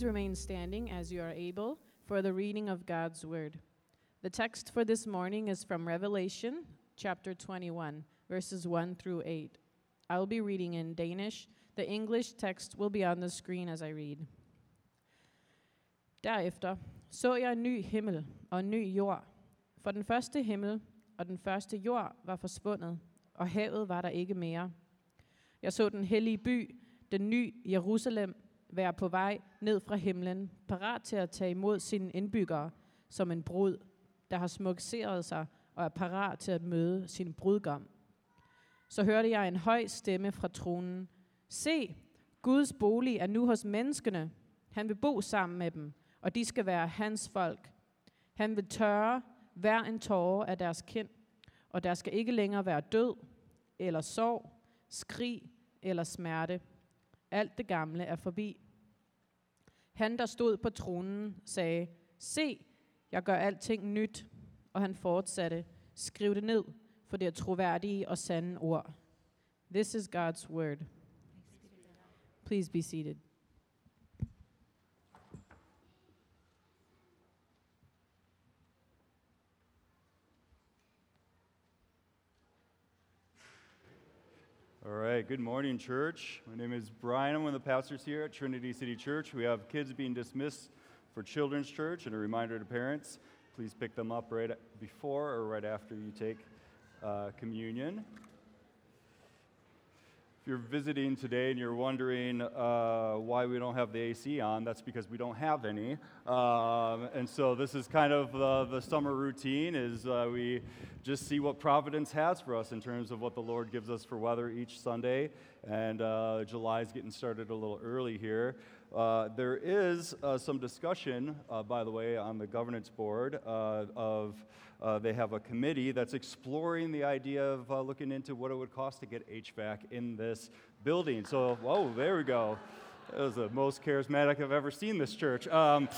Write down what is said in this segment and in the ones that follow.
Please remain standing as you are able for the reading of God's word. The text for this morning is from Revelation chapter 21, verses 1 through 8. I will be reading in Danish. The English text will be on the screen as I read. Derefter så jeg en ny himmel og en ny jord, for den første himmel og den første jord var forsvundet, og havet var der ikke mere. Jeg så den hellige by, den nye Jerusalem, være på vej ned fra himlen, parat til at tage imod sine indbyggere som en brud, der har smukseret sig og er parat til at møde sin brudgom. Så hørte jeg en høj stemme fra tronen. Se, Guds bolig er nu hos menneskene. Han vil bo sammen med dem, og de skal være hans folk. Han vil tørre hver en tåre af deres kind, og der skal ikke længere være død, eller sorg, skrig eller smerte. Alt det gamle er forbi. Han, der stod på tronen, sagde, Se, jeg gør alting nyt. Og han fortsatte, skriv det ned, for det er troværdige og sande ord. This is God's word. Please be seated. All right, good morning, church. My name is Brian. I'm one of the pastors here at Trinity City Church. We have kids being dismissed for Children's Church, and a reminder to parents please pick them up right before or right after you take uh, communion. If you're visiting today and you're wondering uh, why we don't have the AC on, that's because we don't have any. Um, and so this is kind of the, summer routine is uh, we just see what Providence has for us in terms of what the Lord gives us for weather each Sunday. And uh, July is getting started a little early here. Uh, there is uh, some discussion, by the way, on the governance board of uh, they have a committee that's exploring the idea of uh, looking into what it would cost to get HVAC in this building. So, oh, there we go. That was the most charismatic I've ever seen this church. Um,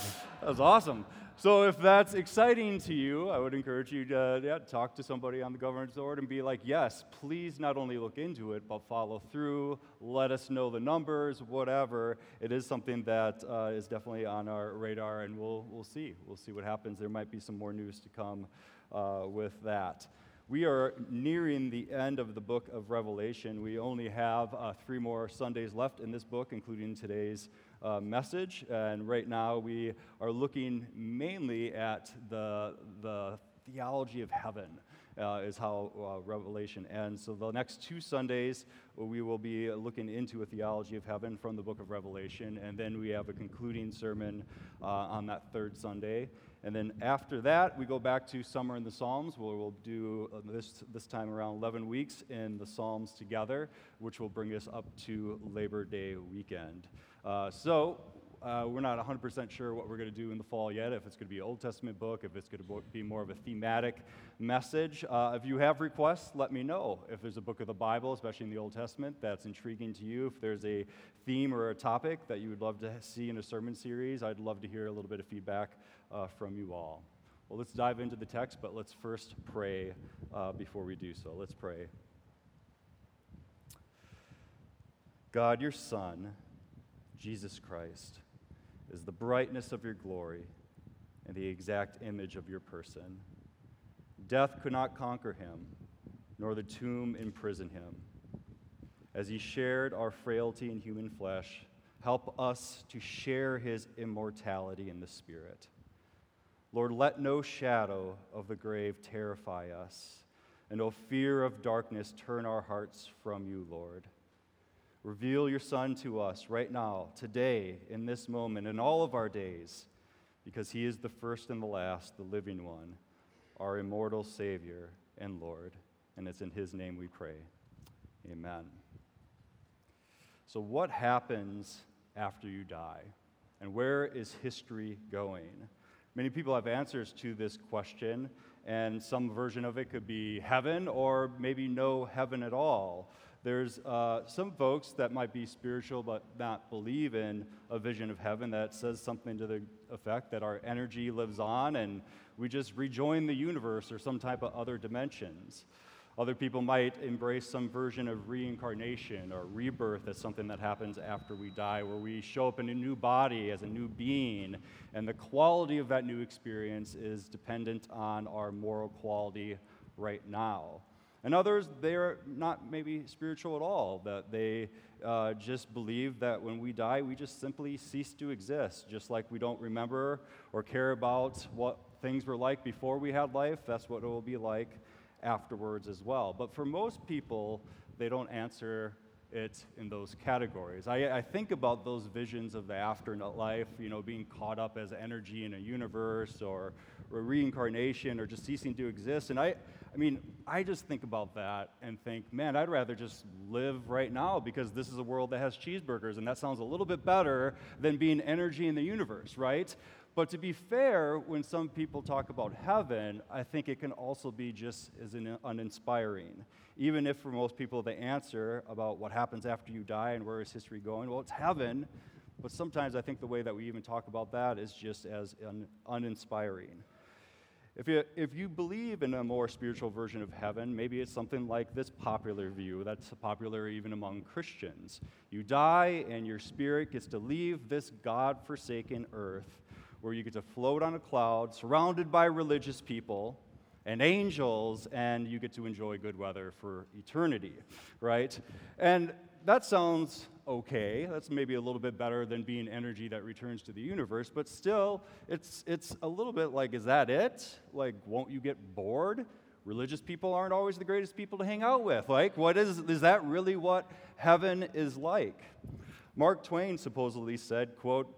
that was awesome. So, if that's exciting to you, I would encourage you to yeah, talk to somebody on the governance board and be like, yes, please not only look into it, but follow through, let us know the numbers, whatever. It is something that uh, is definitely on our radar, and we'll, we'll see. We'll see what happens. There might be some more news to come uh, with that. We are nearing the end of the book of Revelation. We only have uh, three more Sundays left in this book, including today's uh, message. And right now we are looking mainly at the, the theology of heaven. Uh, is how uh, Revelation ends. So, the next two Sundays, we will be looking into a theology of heaven from the book of Revelation, and then we have a concluding sermon uh, on that third Sunday. And then after that, we go back to Summer in the Psalms, where we'll do uh, this, this time around 11 weeks in the Psalms together, which will bring us up to Labor Day weekend. Uh, so, uh, we're not 100% sure what we're going to do in the fall yet, if it's going to be an Old Testament book, if it's going to be more of a thematic message. Uh, if you have requests, let me know. If there's a book of the Bible, especially in the Old Testament, that's intriguing to you, if there's a theme or a topic that you would love to see in a sermon series, I'd love to hear a little bit of feedback uh, from you all. Well, let's dive into the text, but let's first pray uh, before we do so. Let's pray. God, your Son, Jesus Christ, is the brightness of your glory and the exact image of your person. Death could not conquer him, nor the tomb imprison him. As he shared our frailty in human flesh, help us to share his immortality in the Spirit. Lord, let no shadow of the grave terrify us, and no fear of darkness turn our hearts from you, Lord. Reveal your Son to us right now, today, in this moment, in all of our days, because he is the first and the last, the living one, our immortal Savior and Lord. And it's in his name we pray. Amen. So, what happens after you die? And where is history going? Many people have answers to this question, and some version of it could be heaven or maybe no heaven at all. There's uh, some folks that might be spiritual but not believe in a vision of heaven that says something to the effect that our energy lives on and we just rejoin the universe or some type of other dimensions. Other people might embrace some version of reincarnation or rebirth as something that happens after we die, where we show up in a new body as a new being, and the quality of that new experience is dependent on our moral quality right now. And others, they're not maybe spiritual at all, that they uh, just believe that when we die, we just simply cease to exist, just like we don't remember or care about what things were like before we had life, that's what it will be like afterwards as well. But for most people, they don't answer it in those categories. I, I, think about those visions of the afterlife, you know, being caught up as energy in a universe or, or reincarnation or just ceasing to exist. And I, I mean, I just think about that and think, man, I'd rather just live right now because this is a world that has cheeseburgers, and that sounds a little bit better than being energy in the universe, right? But to be fair, when some people talk about heaven, I think it can also be just as uninspiring. Even if for most people the answer about what happens after you die and where is history going, well, it's heaven. But sometimes I think the way that we even talk about that is just as un- uninspiring. If you, if you believe in a more spiritual version of heaven, maybe it's something like this popular view that's popular even among Christians. You die, and your spirit gets to leave this God forsaken earth where you get to float on a cloud surrounded by religious people and angels, and you get to enjoy good weather for eternity, right? And that sounds okay. That's maybe a little bit better than being energy that returns to the universe, but still, it's, it's a little bit like, is that it? Like, won't you get bored? Religious people aren't always the greatest people to hang out with. Like, what is, is that really what heaven is like? Mark Twain supposedly said, quote,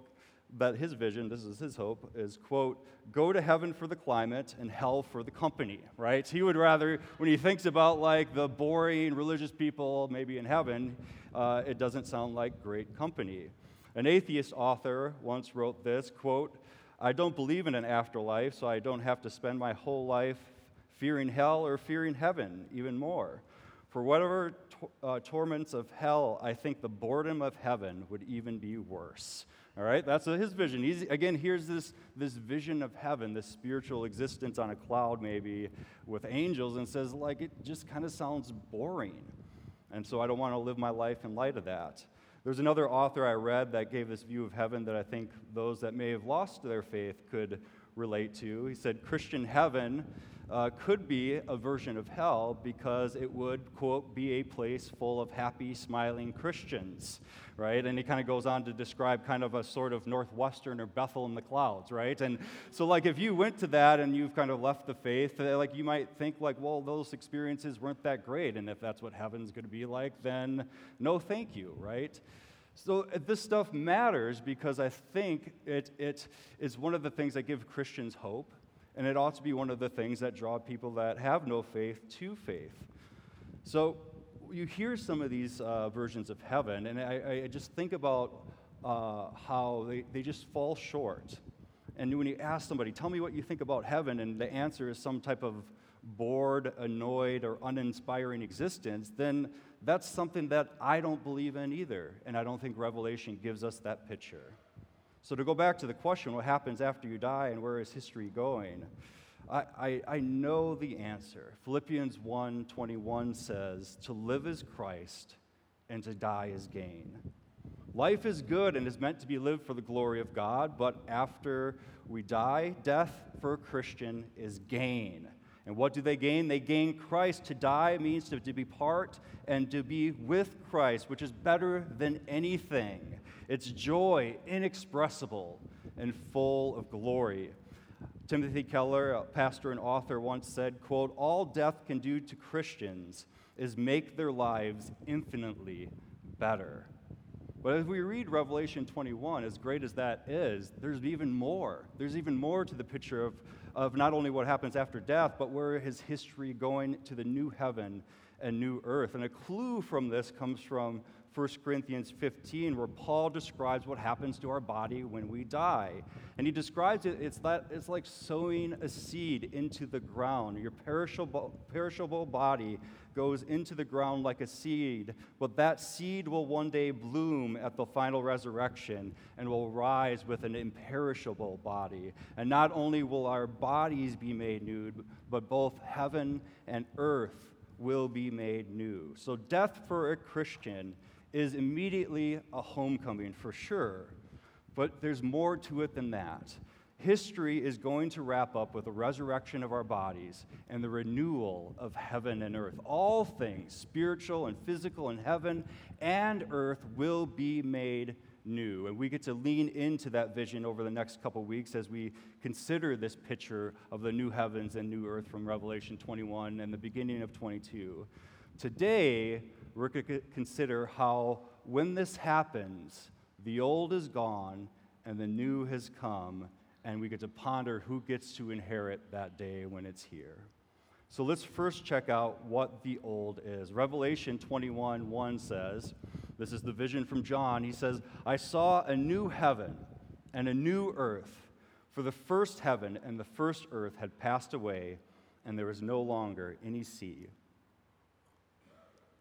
that his vision, this is his hope, is quote, go to heaven for the climate and hell for the company, right? He would rather, when he thinks about like the boring religious people maybe in heaven, uh, it doesn't sound like great company. An atheist author once wrote this quote, I don't believe in an afterlife, so I don't have to spend my whole life fearing hell or fearing heaven even more. For whatever uh, torments of hell, I think the boredom of heaven would even be worse. All right, that's his vision. He's, again, here's this, this vision of heaven, this spiritual existence on a cloud, maybe with angels, and says, like, it just kind of sounds boring. And so I don't want to live my life in light of that. There's another author I read that gave this view of heaven that I think those that may have lost their faith could relate to. He said, Christian heaven uh, could be a version of hell because it would, quote, be a place full of happy, smiling Christians, right? And he kind of goes on to describe kind of a sort of Northwestern or Bethel in the clouds, right? And so, like, if you went to that and you've kind of left the faith, uh, like, you might think, like, well, those experiences weren't that great. And if that's what heaven's going to be like, then no thank you, right? So uh, this stuff matters because I think it, it is one of the things that give Christians hope and it ought to be one of the things that draw people that have no faith to faith. So you hear some of these uh, versions of heaven, and I, I just think about uh, how they, they just fall short. And when you ask somebody, tell me what you think about heaven, and the answer is some type of bored, annoyed, or uninspiring existence, then that's something that I don't believe in either. And I don't think Revelation gives us that picture. So, to go back to the question, what happens after you die and where is history going? I, I, know the answer. Philippians 1 21 says, To live is Christ, and to die is gain. Life is good and is meant to be lived for the glory of God, but after we die, death for a Christian is gain. And what do they gain? They gain Christ. To die means to, to be part and to be with Christ, which is better than anything. It's joy, inexpressible and full of glory. Timothy Keller, a pastor and author, once said, quote, All death can do to Christians is make their lives infinitely better. But as we read Revelation 21, as great as that is, there's even more. There's even more to the picture of, of not only what happens after death, but where is history going to the new heaven and new earth. And a clue from this comes from 1 Corinthians 15, where Paul describes what happens to our body when we die. And he describes it, it's, that, it's like sowing a seed into the ground. Your perishable, perishable body goes into the ground like a seed, but that seed will one day bloom at the final resurrection and will rise with an imperishable body. And not only will our bodies be made new, but both heaven and earth will be made new. So, death for a Christian is immediately a homecoming for sure, but there's more to it than that. History is going to wrap up with the resurrection of our bodies and the renewal of heaven and earth. All things, spiritual and physical in heaven and earth, will be made new. And we get to lean into that vision over the next couple weeks as we consider this picture of the new heavens and new earth from Revelation 21 and the beginning of 22. Today, we're going to consider how when this happens, the old is gone and the new has come, and we get to ponder who gets to inherit that day when it's here. So let's first check out what the old is. Revelation 21 1 says, This is the vision from John. He says, I saw a new heaven and a new earth, for the first heaven and the first earth had passed away, and there was no longer any sea.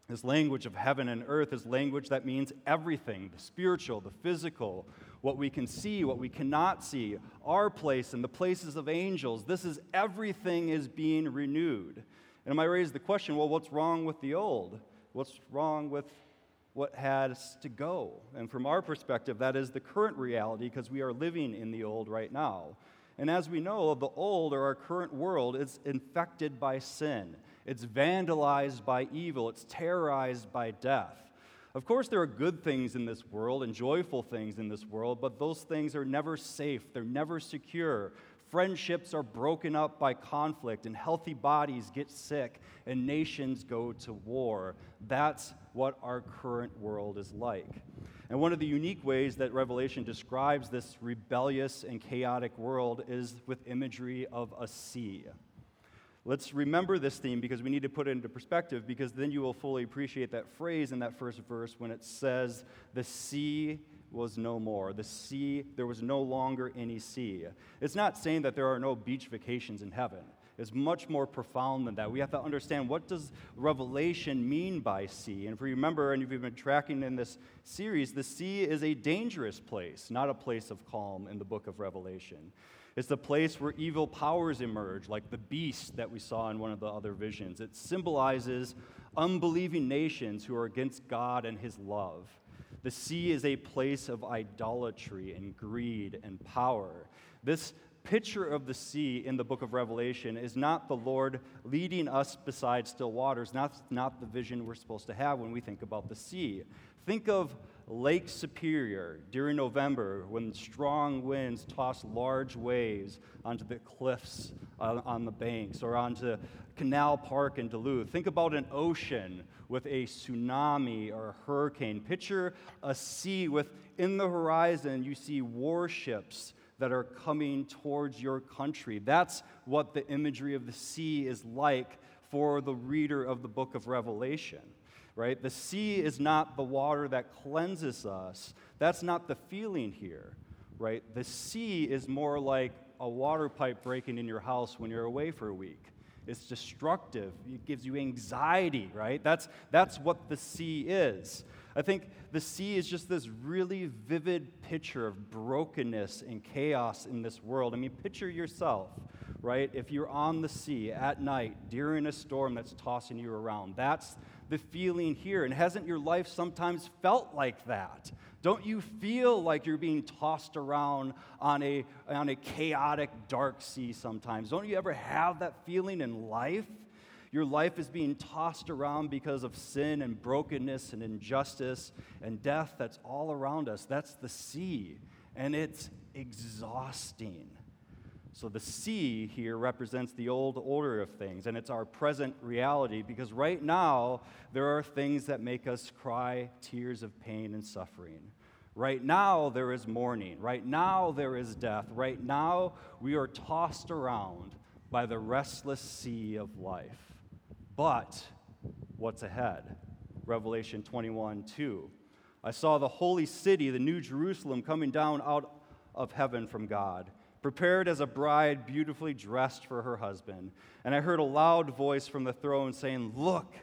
This language of heaven and earth is language that means everything the spiritual, the physical, what we can see, what we cannot see, our place and the places of angels. This is everything is being renewed. And I might raise the question well, what's wrong with the old? What's wrong with what has to go? And from our perspective, that is the current reality because we are living in the old right now. And as we know, the old or our current world is infected by sin. It's vandalized by evil. It's terrorized by death. Of course, there are good things in this world and joyful things in this world, but those things are never safe, they're never secure. Friendships are broken up by conflict, and healthy bodies get sick, and nations go to war. That's what our current world is like. And one of the unique ways that Revelation describes this rebellious and chaotic world is with imagery of a sea. Let's remember this theme because we need to put it into perspective because then you will fully appreciate that phrase in that first verse when it says, The sea was no more. The sea, there was no longer any sea. It's not saying that there are no beach vacations in heaven. It's much more profound than that. We have to understand what does Revelation mean by sea. And if you remember, and if you've been tracking in this series, the sea is a dangerous place, not a place of calm in the book of Revelation. It's the place where evil powers emerge, like the beast that we saw in one of the other visions. It symbolizes unbelieving nations who are against God and his love. The sea is a place of idolatry and greed and power. This picture of the sea in the book of Revelation is not the Lord leading us beside still waters. That's not the vision we're supposed to have when we think about the sea. Think of Lake Superior during November when strong winds toss large waves onto the cliffs uh, on the banks or onto Canal Park in Duluth. Think about an ocean with a tsunami or a hurricane. Picture a sea with, in the horizon, you see warships that are coming towards your country. That's what the imagery of the sea is like for the reader of the book of Revelation right? The sea is not the water that cleanses us. That's not the feeling here, right? The sea is more like a water pipe breaking in your house when you're away for a week. It's destructive. It gives you anxiety, right? That's, that's what the sea is. I think the sea is just this really vivid picture of brokenness and chaos in this world. I mean, picture yourself, right? If you're on the sea at night during a storm that's tossing you around, that's the feeling here. And hasn't your life sometimes felt like that? Don't you feel like you're being tossed around on a, on a chaotic, dark sea sometimes? Don't you ever have that feeling in life? Your life is being tossed around because of sin and brokenness and injustice and death that's all around us. That's the sea, and it's exhausting. So the sea here represents the old order of things, and it's our present reality because right now there are things that make us cry tears of pain and suffering. Right now there is mourning. Right now there is death. Right now we are tossed around by the restless sea of life. But what's ahead? Revelation 21 2. I saw the holy city, the new Jerusalem, coming down out of heaven from God prepared as a bride beautifully dressed for her husband. And I heard a loud voice from the throne saying, Look,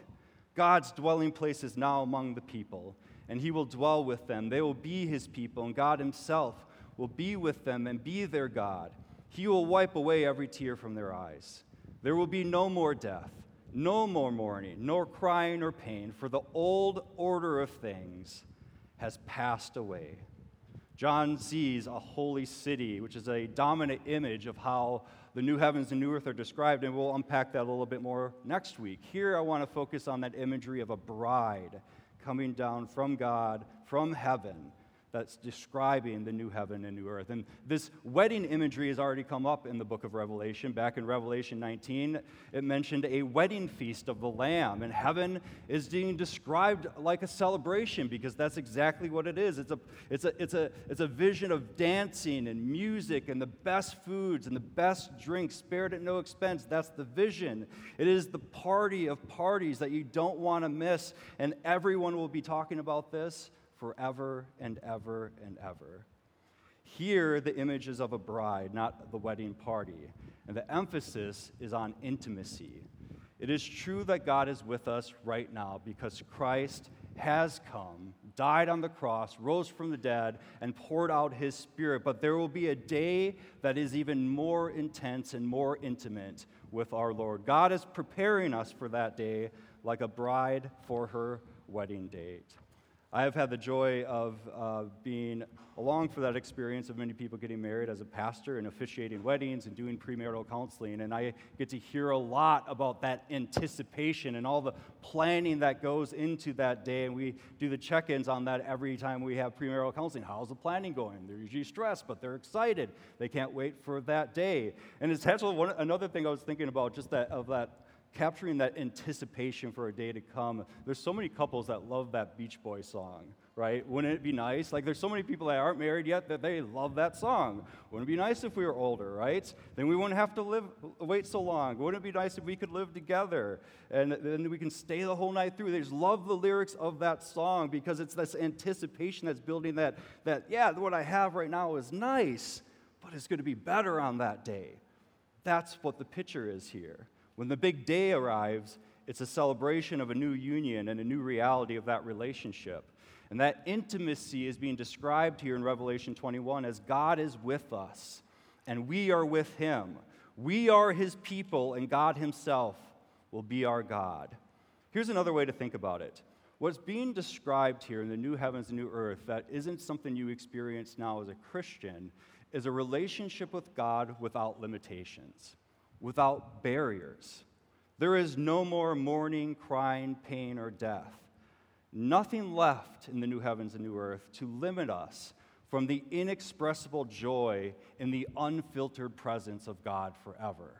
God's dwelling place is now among the people, and he will dwell with them. They will be his people, and God himself will be with them and be their God. He will wipe away every tear from their eyes. There will be no more death, no more mourning, nor crying nor pain, for the old order of things has passed away. John sees a holy city, which is a dominant image of how the new heavens and new earth are described, and we'll unpack that a little bit more next week. Here, I want to focus on that imagery of a bride coming down from God, from heaven that's describing the new heaven and new earth. And this wedding imagery has already come up in the book of Revelation. Back in Revelation 19, it mentioned a wedding feast of the Lamb. And heaven is being described like a celebration because that's exactly what it is. It's a, it's a, it's a, it's a vision of dancing and music and the best foods and the best drinks spared at no expense. That's the vision. It is the party of parties that you don't want to miss. And everyone will be talking about this forever and ever and ever. Here, the image is of a bride, not the wedding party, and the emphasis is on intimacy. It is true that God is with us right now because Christ has come, died on the cross, rose from the dead, and poured out his spirit. But there will be a day that is even more intense and more intimate with our Lord. God is preparing us for that day like a bride for her wedding date. I have had the joy of uh, being along for that experience of many people getting married as a pastor and officiating weddings and doing premarital counseling. And I get to hear a lot about that anticipation and all the planning that goes into that day. And we do the check ins on that every time we have premarital counseling. How's the planning going? They're usually stressed, but they're excited. They can't wait for that day. And it's actually one, another thing I was thinking about, just that of that capturing that anticipation for a day to come. There's so many couples that love that Beach Boy song, right? Wouldn't it be nice? Like, there's so many people that aren't married yet that they love that song. Wouldn't it be nice if we were older, right? Then we wouldn't have to live, wait so long. Wouldn't it be nice if we could live together and then we can stay the whole night through? They just love the lyrics of that song because it's this anticipation that's building that, that yeah, what I have right now is nice, but it's going to be better on that day. That's what the picture is here. When the big day arrives, it's a celebration of a new union and a new reality of that relationship. And that intimacy is being described here in Revelation 21 as God is with us and we are with him. We are his people and God himself will be our God. Here's another way to think about it. What's being described here in the new heavens and new earth that isn't something you experience now as a Christian is a relationship with God without limitations without barriers. There is no more mourning, crying, pain, or death. Nothing left in the new heavens and new earth to limit us from the inexpressible joy in the unfiltered presence of God forever.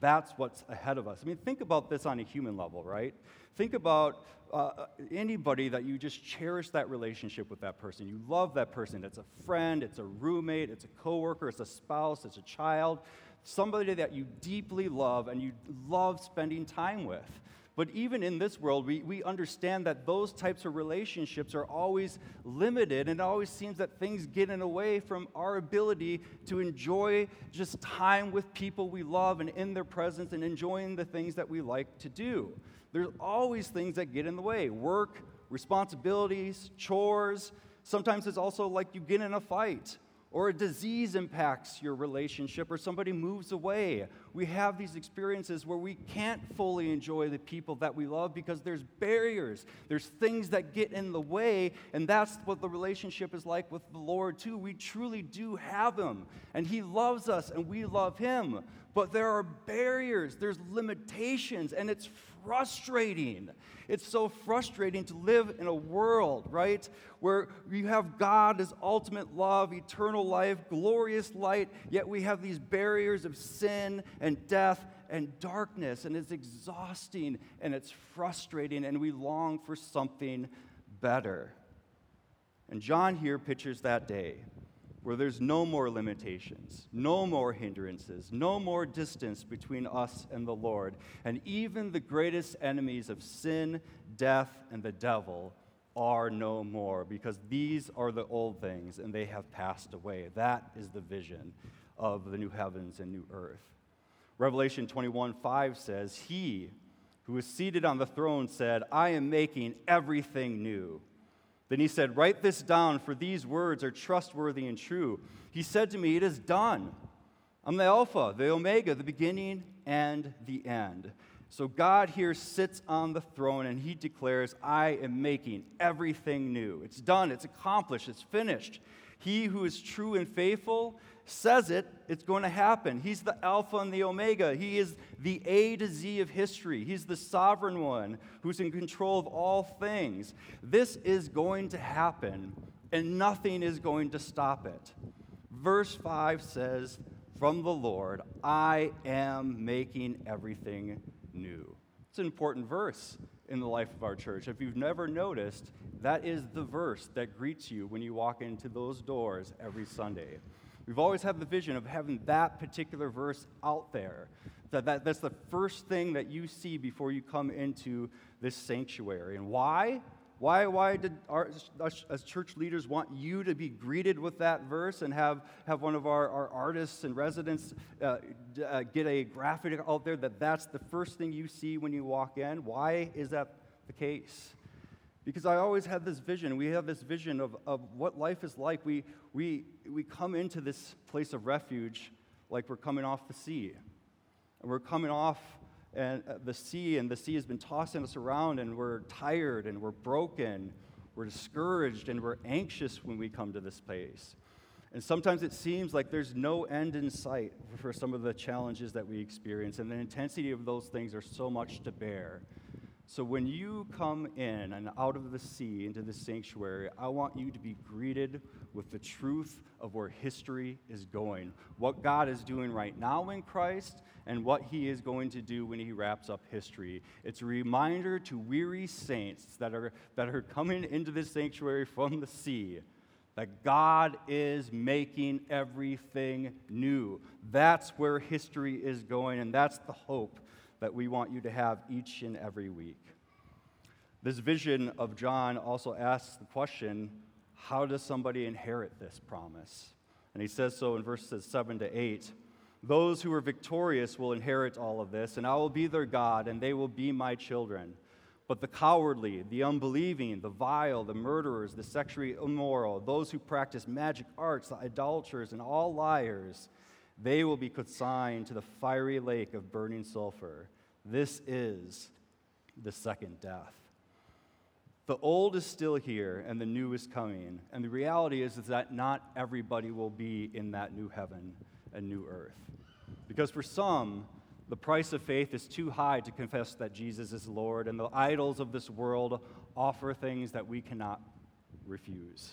That's what's ahead of us. I mean, think about this on a human level, right? Think about uh, anybody that you just cherish that relationship with that person. You love that person. It's a friend, it's a roommate, it's a coworker, it's a spouse, it's a child somebody that you deeply love and you love spending time with. But even in this world, we, we understand that those types of relationships are always limited, and it always seems that things get in the way from our ability to enjoy just time with people we love and in their presence and enjoying the things that we like to do. There's always things that get in the way work, responsibilities, chores. Sometimes it's also like you get in a fight or a disease impacts your relationship, or somebody moves away. We have these experiences where we can't fully enjoy the people that we love because there's barriers, there's things that get in the way, and that's what the relationship is like with the Lord, too. We truly do have Him, and He loves us, and we love Him. But there are barriers, there's limitations, and it's frustrating. It's so frustrating to live in a world, right, where you have God as ultimate love, eternal life, glorious light, yet we have these barriers of sin and death and darkness, and it's exhausting and it's frustrating, and we long for something better. And John here pictures that day where there's no more limitations, no more hindrances, no more distance between us and the Lord. And even the greatest enemies of sin, death, and the devil are no more because these are the old things and they have passed away. That is the vision of the new heavens and new earth. Revelation 21 5 says, He who is seated on the throne said, I am making everything new. Then he said, Write this down, for these words are trustworthy and true. He said to me, It is done. I'm the Alpha, the Omega, the beginning and the end. So God here sits on the throne and he declares, I am making everything new. It's done, it's accomplished, it's finished. He who is true and faithful says it, it's going to happen. He's the Alpha and the Omega. He is the A to Z of history. He's the sovereign one who's in control of all things. This is going to happen, and nothing is going to stop it. Verse 5 says, From the Lord, I am making everything new. It's an important verse in the life of our church. If you've never noticed, that is the verse that greets you when you walk into those doors every Sunday. We've always had the vision of having that particular verse out there. That, that, that's the first thing that you see before you come into this sanctuary. And why? Why, why did our, us, as church leaders want you to be greeted with that verse and have, have one of our, our artists and residents uh, uh, get a graphic out there that that's the first thing you see when you walk in? Why is that the case? Because I always had this vision. We have this vision of, of what life is like. We, we, we come into this place of refuge like we're coming off the sea. And we're coming off and uh, the sea, and the sea has been tossing us around, and we're tired, and we're broken, we're discouraged, and we're anxious when we come to this place. And sometimes it seems like there's no end in sight for some of the challenges that we experience, and the intensity of those things are so much to bear. So when you come in and out of the sea into the sanctuary, I want you to be greeted with the truth of where history is going, what God is doing right now in Christ, and what he is going to do when he wraps up history. It's a reminder to weary saints that are, that are coming into this sanctuary from the sea that God is making everything new. That's where history is going, and that's the hope that we want you to have each and every week. This vision of John also asks the question how does somebody inherit this promise? And he says so in verses 7 to 8. Those who are victorious will inherit all of this, and I will be their God, and they will be my children. But the cowardly, the unbelieving, the vile, the murderers, the sexually immoral, those who practice magic arts, the idolaters, and all liars, they will be consigned to the fiery lake of burning sulfur. This is the second death. The old is still here and the new is coming. And the reality is, is that not everybody will be in that new heaven and new earth. Because for some, the price of faith is too high to confess that Jesus is Lord, and the idols of this world offer things that we cannot refuse.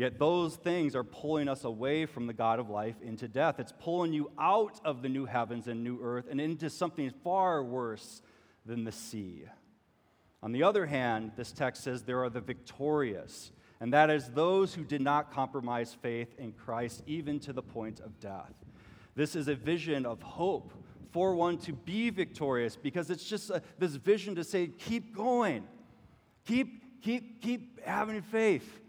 Yet those things are pulling us away from the God of life into death. It's pulling you out of the new heavens and new earth and into something far worse than the sea. On the other hand, this text says there are the victorious, and that is those who did not compromise faith in Christ even to the point of death. This is a vision of hope for one to be victorious because it's just a, this vision to say, keep going, keep, keep, keep having faith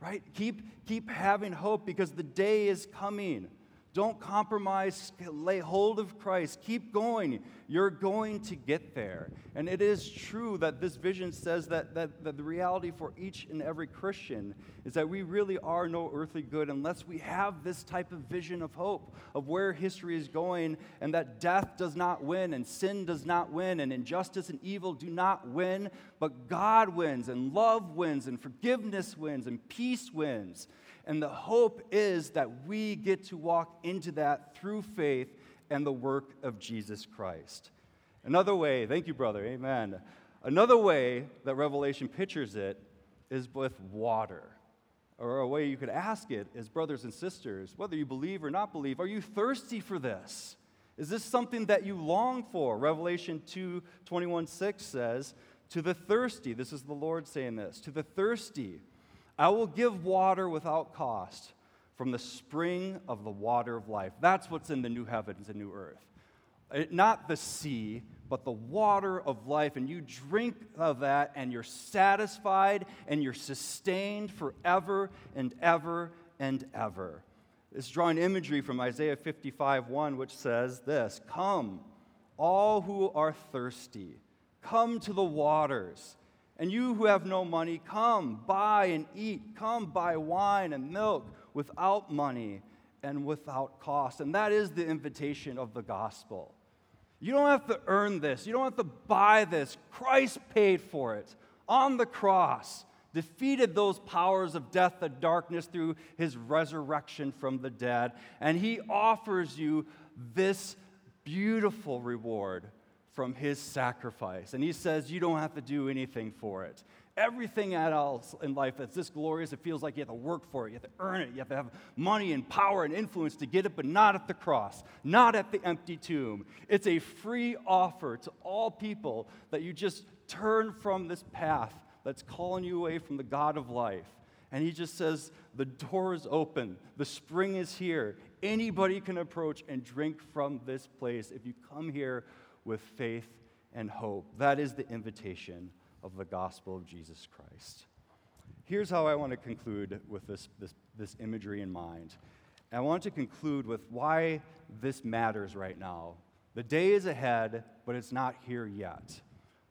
right? Keep, keep having hope because the day is coming. Don't compromise. Lay hold of Christ. Keep going. You're going to get there. And it is true that this vision says that, that, that the reality for each and every Christian is that we really are no earthly good unless we have this type of vision of hope, of where history is going, and that death does not win, and sin does not win, and injustice and evil do not win, but God wins, and love wins, and forgiveness wins, and peace wins. And the hope is that we get to walk into that through faith and the work of Jesus Christ. Another way, thank you, brother, amen. Another way that Revelation pictures it is with water. Or a way you could ask it is, brothers and sisters, whether you believe or not believe, are you thirsty for this? Is this something that you long for? Revelation 2 21 6 says, To the thirsty, this is the Lord saying this, to the thirsty, I will give water without cost from the spring of the water of life. That's what's in the new heavens and new earth. It, not the sea, but the water of life. And you drink of that, and you're satisfied and you're sustained forever and ever and ever. It's drawing imagery from Isaiah 55 1, which says this Come, all who are thirsty, come to the waters. And you who have no money, come, buy and eat. Come, buy wine and milk without money and without cost. And that is the invitation of the gospel. You don't have to earn this. You don't have to buy this. Christ paid for it on the cross, defeated those powers of death and darkness through his resurrection from the dead. And he offers you this beautiful reward from his sacrifice. And he says you don't have to do anything for it. Everything else in life that's this glorious, it feels like you have to work for it, you have to earn it, you have to have money and power and influence to get it, but not at the cross, not at the empty tomb. It's a free offer to all people that you just turn from this path that's calling you away from the God of life. And he just says, The door is open, the spring is here. Anybody can approach and drink from this place if you come here with faith and hope. That is the invitation of the gospel of Jesus Christ. Here's how I want to conclude with this, this, this imagery in mind. I want to conclude with why this matters right now. The day is ahead, but it's not here yet.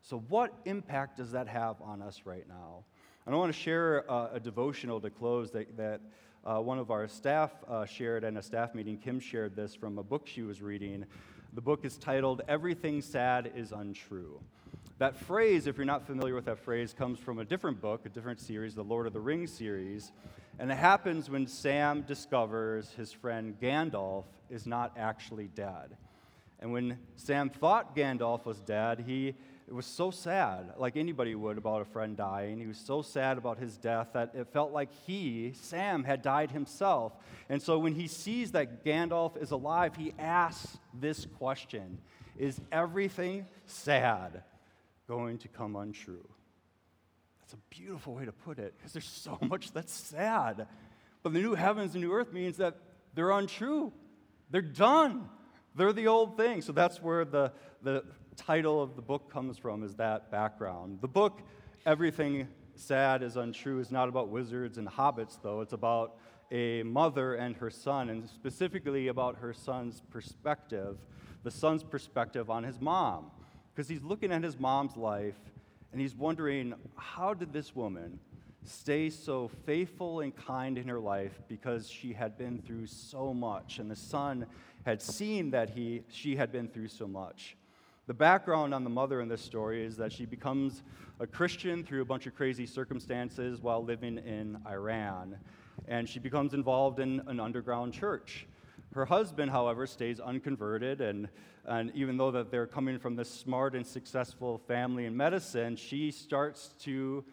So, what impact does that have on us right now? And I want to share a, a devotional to close that, that uh, one of our staff uh, shared in a staff meeting. Kim shared this from a book she was reading. The book is titled Everything Sad is Untrue. That phrase, if you're not familiar with that phrase, comes from a different book, a different series, the Lord of the Rings series. And it happens when Sam discovers his friend Gandalf is not actually dead. And when Sam thought Gandalf was dead, he it was so sad, like anybody would about a friend dying. He was so sad about his death that it felt like he, Sam, had died himself. And so when he sees that Gandalf is alive, he asks this question Is everything sad going to come untrue? That's a beautiful way to put it, because there's so much that's sad. But the new heavens and new earth means that they're untrue, they're done. They're the old thing. So that's where the, the title of the book comes from, is that background. The book, Everything Sad is Untrue, is not about wizards and hobbits, though. It's about a mother and her son, and specifically about her son's perspective, the son's perspective on his mom. Because he's looking at his mom's life and he's wondering, how did this woman stay so faithful and kind in her life because she had been through so much and the son had seen that he, she had been through so much. The background on the mother in this story is that she becomes a Christian through a bunch of crazy circumstances while living in Iran, and she becomes involved in an underground church. Her husband, however, stays unconverted, and, and even though that they're coming from this smart and successful family in medicine, she starts to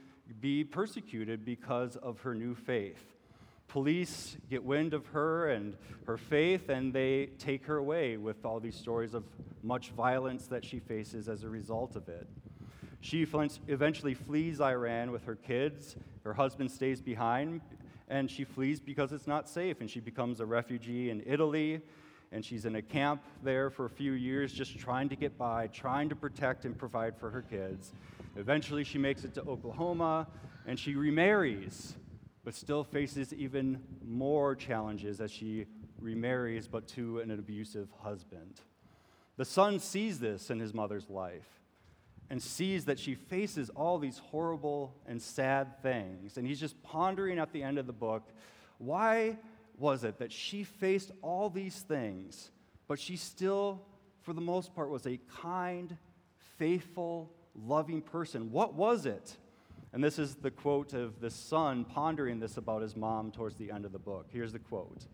be persecuted because of her new faith police get wind of her and her faith, and they take her away with all these stories of much violence that she faces as a result of it. She eventually flees Iran with her kids. Her husband stays behind, and she flees because it's not safe, and she becomes a refugee in Italy. And she's in a camp there for a few years, just trying to get by, trying to protect and provide for her kids. Eventually, she makes it to Oklahoma, and she remarries but still faces even more challenges as she remarries, but to an abusive husband. The son sees this in his mother's life and sees that she faces all these horrible and sad things. And he's just pondering at the end of the book why was it that she faced all these things, but she still, for the most part, was a kind, faithful, loving person? What was it? And this is the quote of the son pondering this about his mom towards the end of the book. Here's the quote.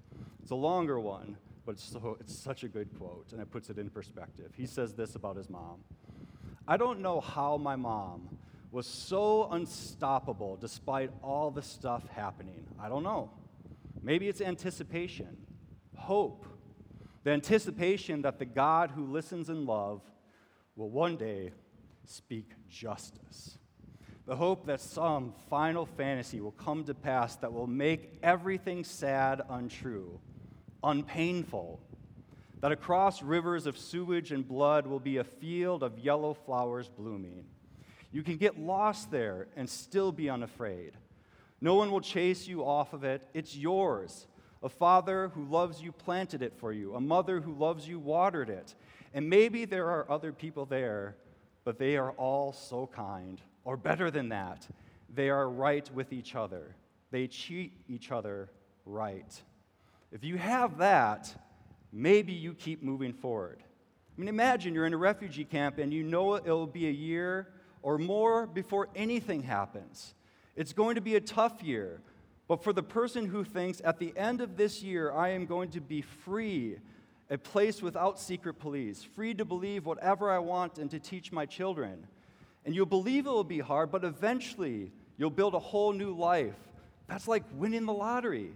It's a longer one, but it's, so, it's such a good quote, and it puts it in perspective. He says this about his mom I don't know how my mom was so unstoppable despite all the stuff happening. I don't know. Maybe it's anticipation, hope, the anticipation that the God who listens in love will one day speak justice the hope that some final fantasy will come to pass that will make everything sad untrue, unpainful, that across rivers of sewage and blood will be a field of yellow flowers blooming. You can get lost there and still be unafraid. No one will chase you off of it, it's yours. A father who loves you planted it for you, a mother who loves you watered it. And maybe there are other people there, but they are all so kind or better than that, they are right with each other. They cheat each other right. If you have that, maybe you keep moving forward. I mean, imagine you're in a refugee camp and you know it'll be a year or more before anything happens. It's going to be a tough year. But for the person who thinks, at the end of this year, I am going to be free, a place without secret police, free to believe whatever I want and to teach my children. And you'll believe it will be hard, but eventually you'll build a whole new life. That's like winning the lottery.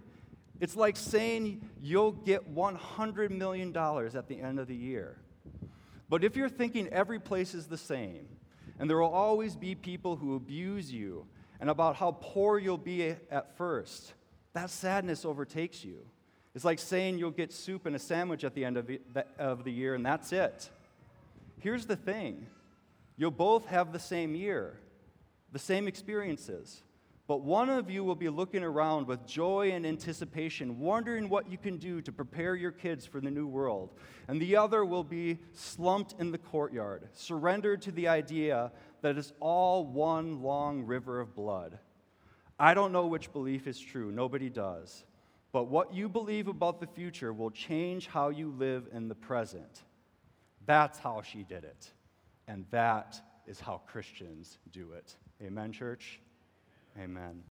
It's like saying you'll get $100 million at the end of the year. But if you're thinking every place is the same, and there will always be people who abuse you, and about how poor you'll be at first, that sadness overtakes you. It's like saying you'll get soup and a sandwich at the end of the, of the year, and that's it. Here's the thing you'll both have the same year, the same experiences. But one of you will be looking around with joy and anticipation, wondering what you can do to prepare your kids for the new world. And the other will be slumped in the courtyard, surrendered to the idea that it's all one long river of blood. I don't know which belief is true, nobody does. But what you believe about the future will change how you live in the present. That's how she did it. And that is how Christians do it. Amen, church? Amen.